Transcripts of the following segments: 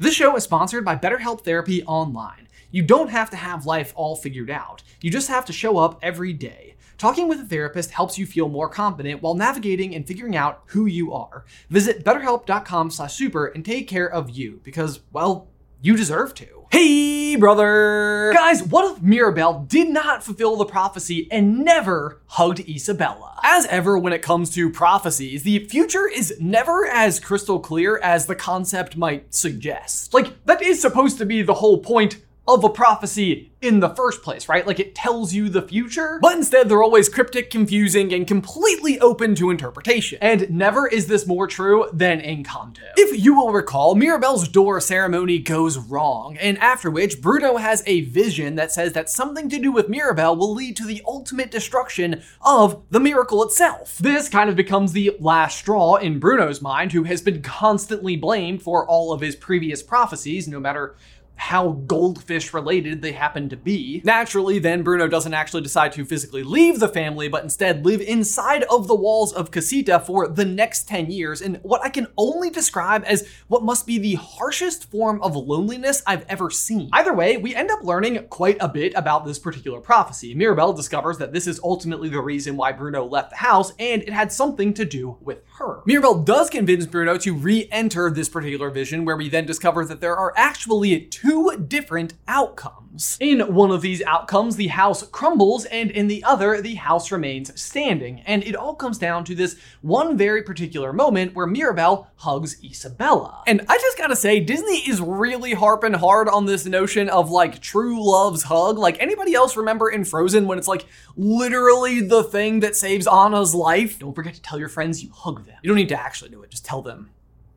This show is sponsored by BetterHelp Therapy Online. You don't have to have life all figured out. You just have to show up every day. Talking with a therapist helps you feel more confident while navigating and figuring out who you are. Visit betterhelp.com/super and take care of you because well, you deserve to. Hey, brother! Guys, what if Mirabel did not fulfill the prophecy and never hugged Isabela? As ever, when it comes to prophecies, the future is never as crystal clear as the concept might suggest. Like, that is supposed to be the whole point of a prophecy in the first place, right? Like it tells you the future, but instead they're always cryptic, confusing, and completely open to interpretation. And never is this more true than Encanto. If you will recall, Mirabel's door ceremony goes wrong, and after which Bruno has a vision that says that something to do with Mirabel will lead to the ultimate destruction of the miracle itself. This kind of becomes the last straw in Bruno's mind, who has been constantly blamed for all of his previous prophecies, no matter how goldfish related they happen to be. Naturally, then Bruno doesn't actually decide to physically leave the family, but instead live inside of the walls of Casita for the next 10 years in what I can only describe as what must be the harshest form of loneliness I've ever seen. Either way, we end up learning quite a bit about this particular prophecy. Mirabel discovers that this is ultimately the reason why Bruno left the house, and it had something to do with her. Mirabel does convince Bruno to re-enter this particular vision, where we then discover that there are actually two two different outcomes. In one of these outcomes, the house crumbles, and in the other, the house remains standing. And it all comes down to this one very particular moment where Mirabel hugs Isabela. And I just gotta say, Disney is really harping hard on this notion of like true love's hug. Like, anybody else remember in Frozen when it's like literally the thing that saves Anna's life? Don't forget to tell your friends you hug them. You don't need to actually do it, just tell them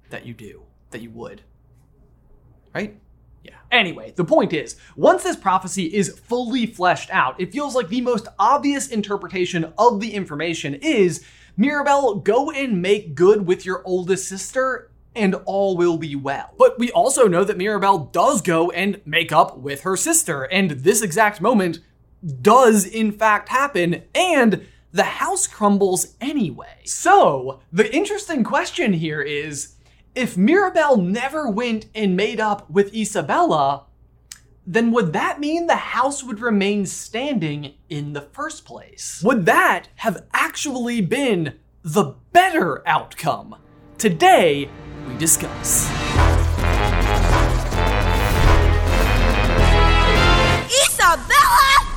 that you do, that you would. Right? Yeah. Anyway, the point is, once this prophecy is fully fleshed out, it feels like the most obvious interpretation of the information is Mirabel, go and make good with your oldest sister and all will be well. But we also know that Mirabel does go and make up with her sister, and this exact moment does in fact happen, and the house crumbles anyway. So, the interesting question here is if Mirabel never went and made up with Isabela, then would that mean the house would remain standing in the first place? Would that have actually been the better outcome? Today, we discuss. Isabela!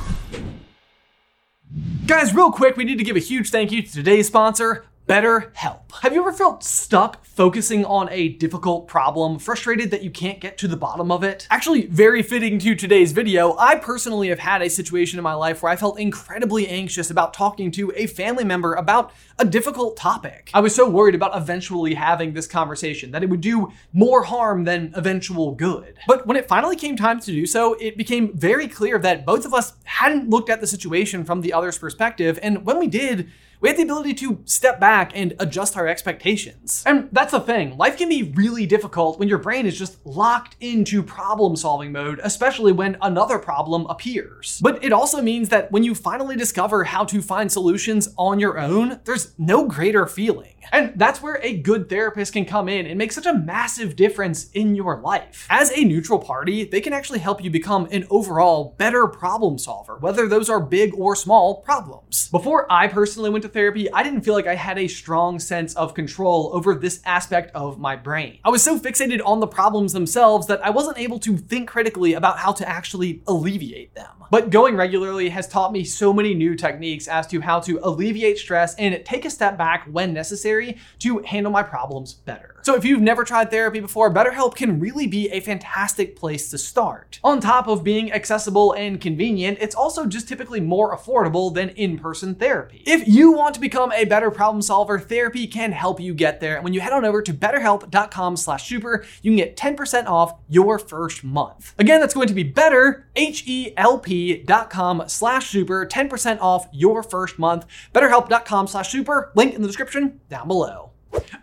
Guys, real quick, we need to give a huge thank you to today's sponsor, BetterHelp. Have you ever felt stuck focusing on a difficult problem, frustrated that you can't get to the bottom of it? Actually, very fitting to today's video, I personally have had a situation in my life where I felt incredibly anxious about talking to a family member about a difficult topic. I was so worried about eventually having this conversation that it would do more harm than eventual good. But when it finally came time to do so, it became very clear that both of us hadn't looked at the situation from the other's perspective, and when we did, we had the ability to step back and adjust our expectations. And that's the thing, life can be really difficult when your brain is just locked into problem solving mode, especially when another problem appears. But it also means that when you finally discover how to find solutions on your own, there's no greater feeling. And that's where a good therapist can come in and make such a massive difference in your life. As a neutral party, they can actually help you become an overall better problem solver, whether those are big or small problems. Before I personally went to therapy, I didn't feel like I had a strong sense of control over this aspect of my brain. I was so fixated on the problems themselves that I wasn't able to think critically about how to actually alleviate them. But going regularly has taught me so many new techniques as to how to alleviate stress and take a step back when necessary to handle my problems better. So if you've never tried therapy before, BetterHelp can really be a fantastic place to start. On top of being accessible and convenient, it's also just typically more affordable than in-person therapy. If you want to become a better problem solver, therapy can help you get there. And when you head on over to betterhelp.com slash super, you can get 10% off your first month. Again, that's going to be better, H-E-L-P dot com slash super, 10% off your first month. Betterhelp.com slash super, link in the description down below.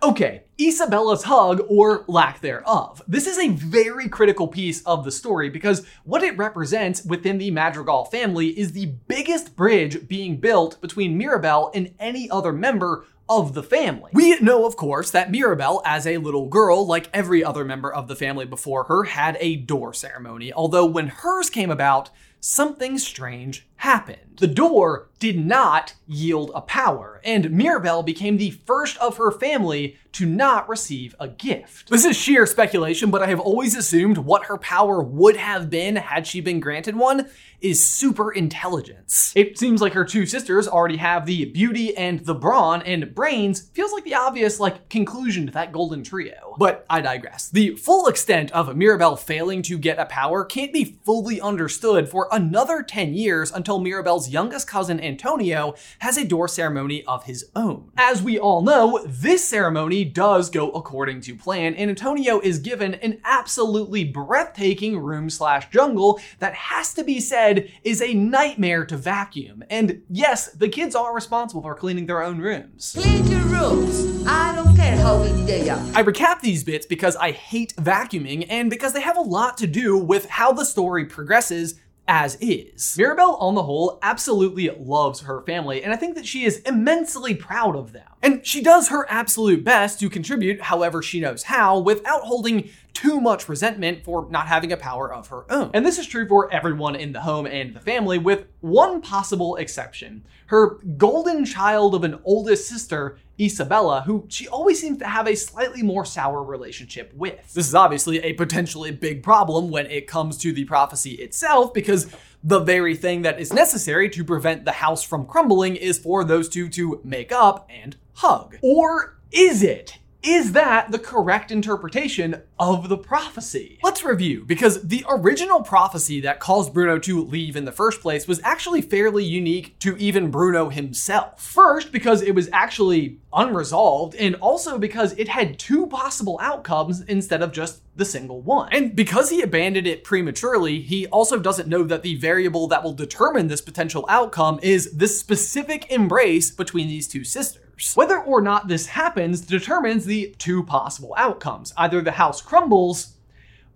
Okay, Isabela's hug or lack thereof. This is a very critical piece of the story because what it represents within the Madrigal family is the biggest bridge being built between Mirabel and any other member of the family. We know, of course, that Mirabel, as a little girl, like every other member of the family before her, had a door ceremony, although when hers came about, something strange happened. The door did not yield a power, and Mirabel became the first of her family to not receive a gift. This is sheer speculation, but I have always assumed what her power would have been had she been granted one is super intelligence. It seems like her two sisters already have the beauty and the brawn, and brains feels like the obvious like conclusion to that golden trio. But I digress. The full extent of Mirabel failing to get a power can't be fully understood for another 10 years until Mirabel's youngest cousin Antonio has a door ceremony of his own. As we all know, this ceremony does go according to plan, and Antonio is given an absolutely breathtaking room slash jungle that has to be said is a nightmare to vacuum. And yes, the kids are responsible for cleaning their own rooms. Clean your rooms. I don't care how big they are. I recap these bits because I hate vacuuming and because they have a lot to do with how the story progresses as is. Mirabel, on the whole, absolutely loves her family, and I think that she is immensely proud of them. And she does her absolute best to contribute however she knows how without holding too much resentment for not having a power of her own. And this is true for everyone in the home and the family, with one possible exception. Her golden child of an oldest sister, Isabela, who she always seems to have a slightly more sour relationship with. This is obviously a potentially big problem when it comes to the prophecy itself, because the very thing that is necessary to prevent the house from crumbling is for those two to make up and hug. Or is it? Is that the correct interpretation of the prophecy? Let's review, because the original prophecy that caused Bruno to leave in the first place was actually fairly unique to even Bruno himself. First, because it was actually unresolved, and also because it had two possible outcomes instead of just the single one. And because he abandoned it prematurely, he also doesn't know that the variable that will determine this potential outcome is the specific embrace between these two sisters. Whether or not this happens determines the two possible outcomes. Either the house crumbles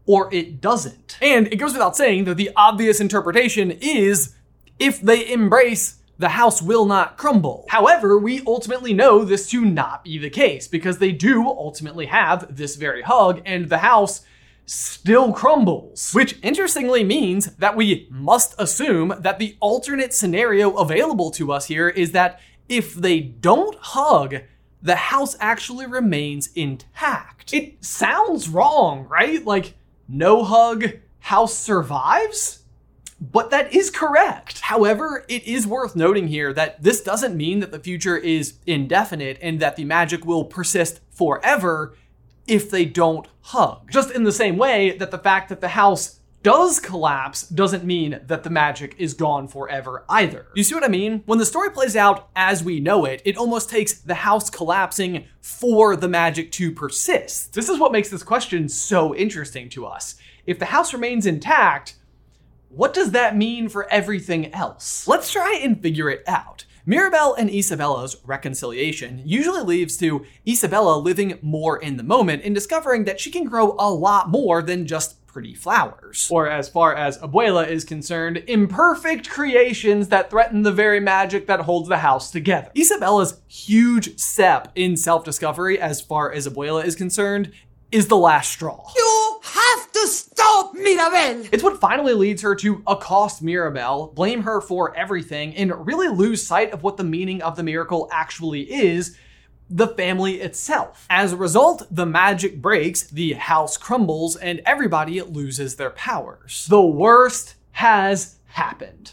or it doesn't. And it goes without saying that the obvious interpretation is if they embrace, the house will not crumble. However, we ultimately know this to not be the case because they do ultimately have this very hug and the house still crumbles. Which interestingly means that we must assume that the alternate scenario available to us here is that if they don't hug, the house actually remains intact. It sounds wrong, right? Like, no hug, house survives? But that is correct. However, it is worth noting here that this doesn't mean that the future is indefinite and that the magic will persist forever if they don't hug. Just in the same way that the fact that the house does collapse doesn't mean that the magic is gone forever either. You see what I mean? When the story plays out as we know it, it almost takes the house collapsing for the magic to persist. This is what makes this question so interesting to us. If the house remains intact, what does that mean for everything else? Let's try and figure it out. Mirabel and Isabela's reconciliation usually leads to Isabela living more in the moment and discovering that she can grow a lot more than just pretty flowers. Or as far as Abuela is concerned, imperfect creations that threaten the very magic that holds the house together. Isabela's huge step in self-discovery as far as Abuela is concerned is the last straw. You have to stop, Mirabel! It's what finally leads her to accost Mirabel, blame her for everything, and really lose sight of what the meaning of the miracle actually is the family itself. As a result, the magic breaks, the house crumbles, and everybody loses their powers. The worst has happened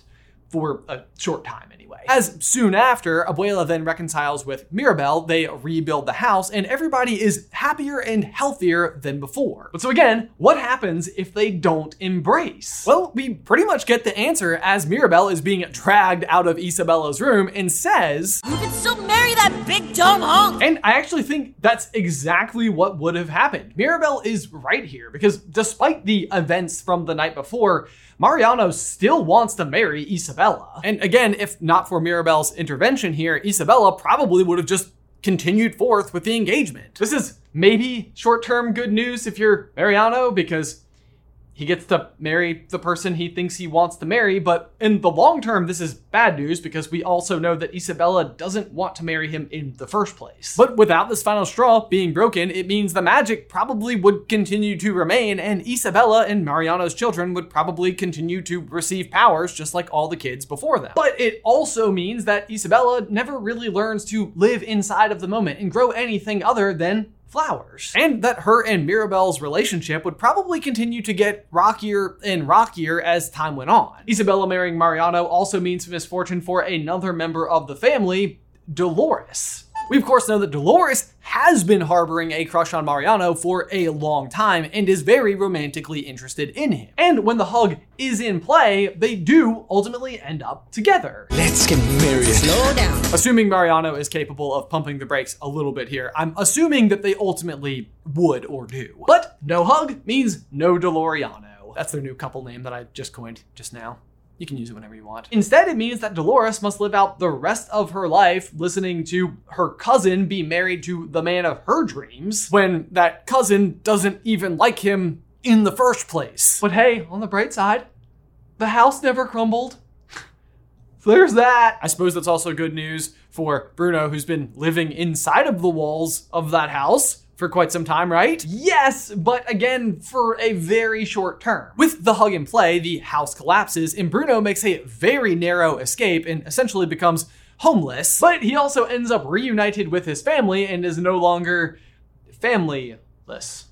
for a short time anyway. As soon after, Abuela then reconciles with Mirabel, they rebuild the house, and everybody is happier and healthier than before. But so again, what happens if they don't embrace? Well, we pretty much get the answer as Mirabel is being dragged out of Isabela's room and says, You can still marry that big dumb hunk! and I actually think that's exactly what would have happened. Mirabel is right here because despite the events from the night before, Mariano still wants to marry Isabela. And again, if not for Mirabel's intervention here, Isabela probably would have just continued forth with the engagement. This is maybe short term good news if you're Mariano because he gets to marry the person he thinks he wants to marry, but in the long term, this is bad news because we also know that Isabela doesn't want to marry him in the first place. But without this final straw being broken, it means the magic probably would continue to remain, and Isabela and Mariano's children would probably continue to receive powers just like all the kids before them. But it also means that Isabela never really learns to live inside of the moment and grow anything other than flowers. And that her and Mirabel's relationship would probably continue to get rockier and rockier as time went on. Isabela marrying Mariano also means misfortune for another member of the family, Dolores. We of course know that Dolores has been harboring a crush on Mariano for a long time and is very romantically interested in him. And when the hug is in play, they do ultimately end up together. Let's get married. Slow down. Assuming Mariano is capable of pumping the brakes a little bit here, I'm assuming that they ultimately would or do. But no hug means no DeLoreano. That's their new couple name that I just coined just now. You can use it whenever you want. Instead, it means that Dolores must live out the rest of her life listening to her cousin be married to the man of her dreams when that cousin doesn't even like him in the first place. But hey, on the bright side, the house never crumbled. There's that. I suppose that's also good news for Bruno, who's been living inside of the walls of that house for quite some time, right? Yes, but again, for a very short term. With the hug and play, the house collapses, and Bruno makes a very narrow escape and essentially becomes homeless. But he also ends up reunited with his family and is no longer familyless.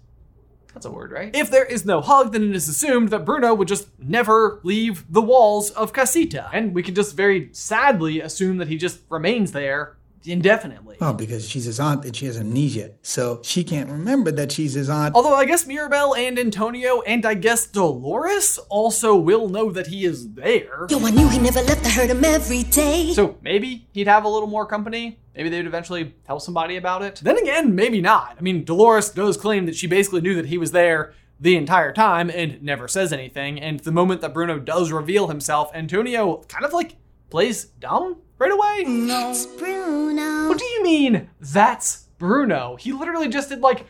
That's a word, right? If there is no hug, then it is assumed that Bruno would just never leave the walls of Casita. And we can just very sadly assume that he just remains there indefinitely. Well, because she's his aunt and she has amnesia. So she can't remember that she's his aunt. Although I guess Mirabel and Antonio and I guess Dolores also will know that he is there. Yo, I knew he never left. I heard him every day. So maybe he'd have a little more company. Maybe they'd eventually tell somebody about it. Then again, maybe not. I mean, Dolores does claim that she basically knew that he was there the entire time and never says anything. And the moment that Bruno does reveal himself, Antonio kind of like plays dumb right away. No. Bruno. What do you mean, that's Bruno? He literally just did like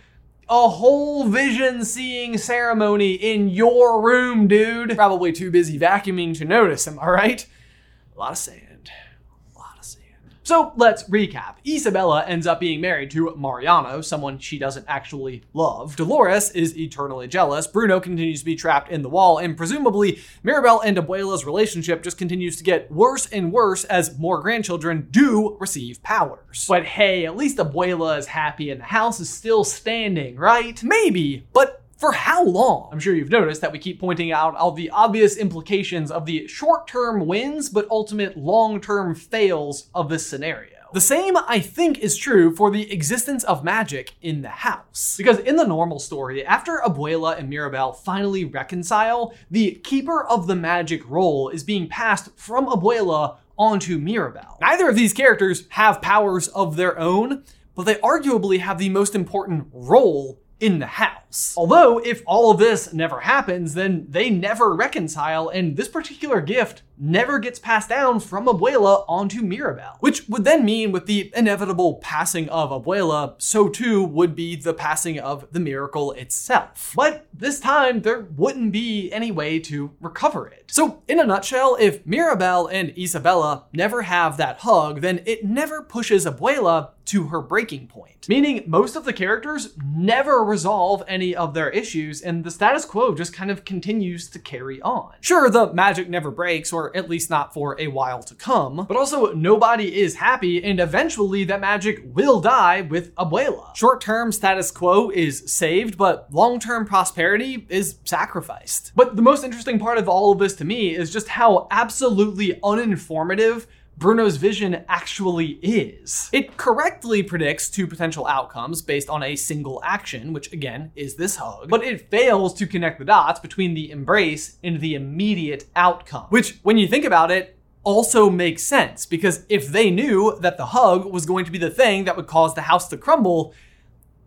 a whole vision seeing ceremony in your room, dude. Probably too busy vacuuming to notice, am I right? A lot of sand. A lot of sand. So let's recap. Isabela ends up being married to Mariano, someone she doesn't actually love. Dolores is eternally jealous. Bruno continues to be trapped in the wall, and presumably Mirabel and Abuela's relationship just continues to get worse and worse as more grandchildren do receive powers. But hey, at least Abuela is happy and the house is still standing, right? Maybe, but for how long? I'm sure you've noticed that we keep pointing out all the obvious implications of the short term wins but ultimate long term fails of this scenario. The same, I think, is true for the existence of magic in the house. Because in the normal story, after Abuela and Mirabel finally reconcile, the keeper of the magic role is being passed from Abuela onto Mirabel. Neither of these characters have powers of their own, but they arguably have the most important role in the house. Although, if all of this never happens, then they never reconcile, and this particular gift never gets passed down from Abuela onto Mirabel. Which would then mean, with the inevitable passing of Abuela, so too would be the passing of the miracle itself. But this time, there wouldn't be any way to recover it. So, in a nutshell, if Mirabel and Isabela never have that hug, then it never pushes Abuela to her breaking point. Meaning, most of the characters never resolve any of their issues, and the status quo just kind of continues to carry on. Sure, the magic never breaks, or at least not for a while to come, but also nobody is happy, and eventually that magic will die with Abuela. Short term status quo is saved, but long term prosperity is sacrificed. But the most interesting part of all of this to me is just how absolutely uninformative Bruno's vision actually is. It correctly predicts two potential outcomes based on a single action, which again is this hug, but it fails to connect the dots between the embrace and the immediate outcome. Which, when you think about it, also makes sense because if they knew that the hug was going to be the thing that would cause the house to crumble,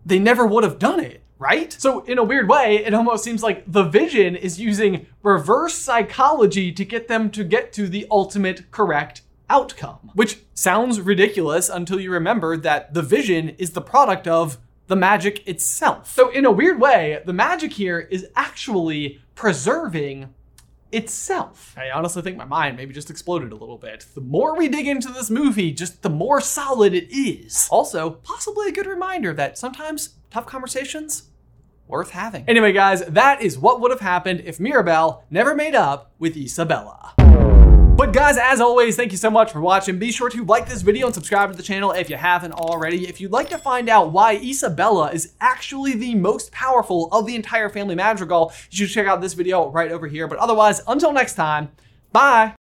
they never would have done it. Right? So, in a weird way, it almost seems like the vision is using reverse psychology to get them to get to the ultimate correct outcome. Which sounds ridiculous until you remember that the vision is the product of the magic itself. So, in a weird way, the magic here is actually preserving itself. I honestly think my mind maybe just exploded a little bit. The more we dig into this movie, just the more solid it is. Also, possibly a good reminder that sometimes tough conversations worth having. Anyway, guys, that is what would have happened if Mirabel never made up with Isabela. But guys, as always, thank you so much for watching. Be sure to like this video and subscribe to the channel if you haven't already. If you'd like to find out why Isabela is actually the most powerful of the entire family madrigal, you should check out this video right over here. But otherwise, until next time, bye!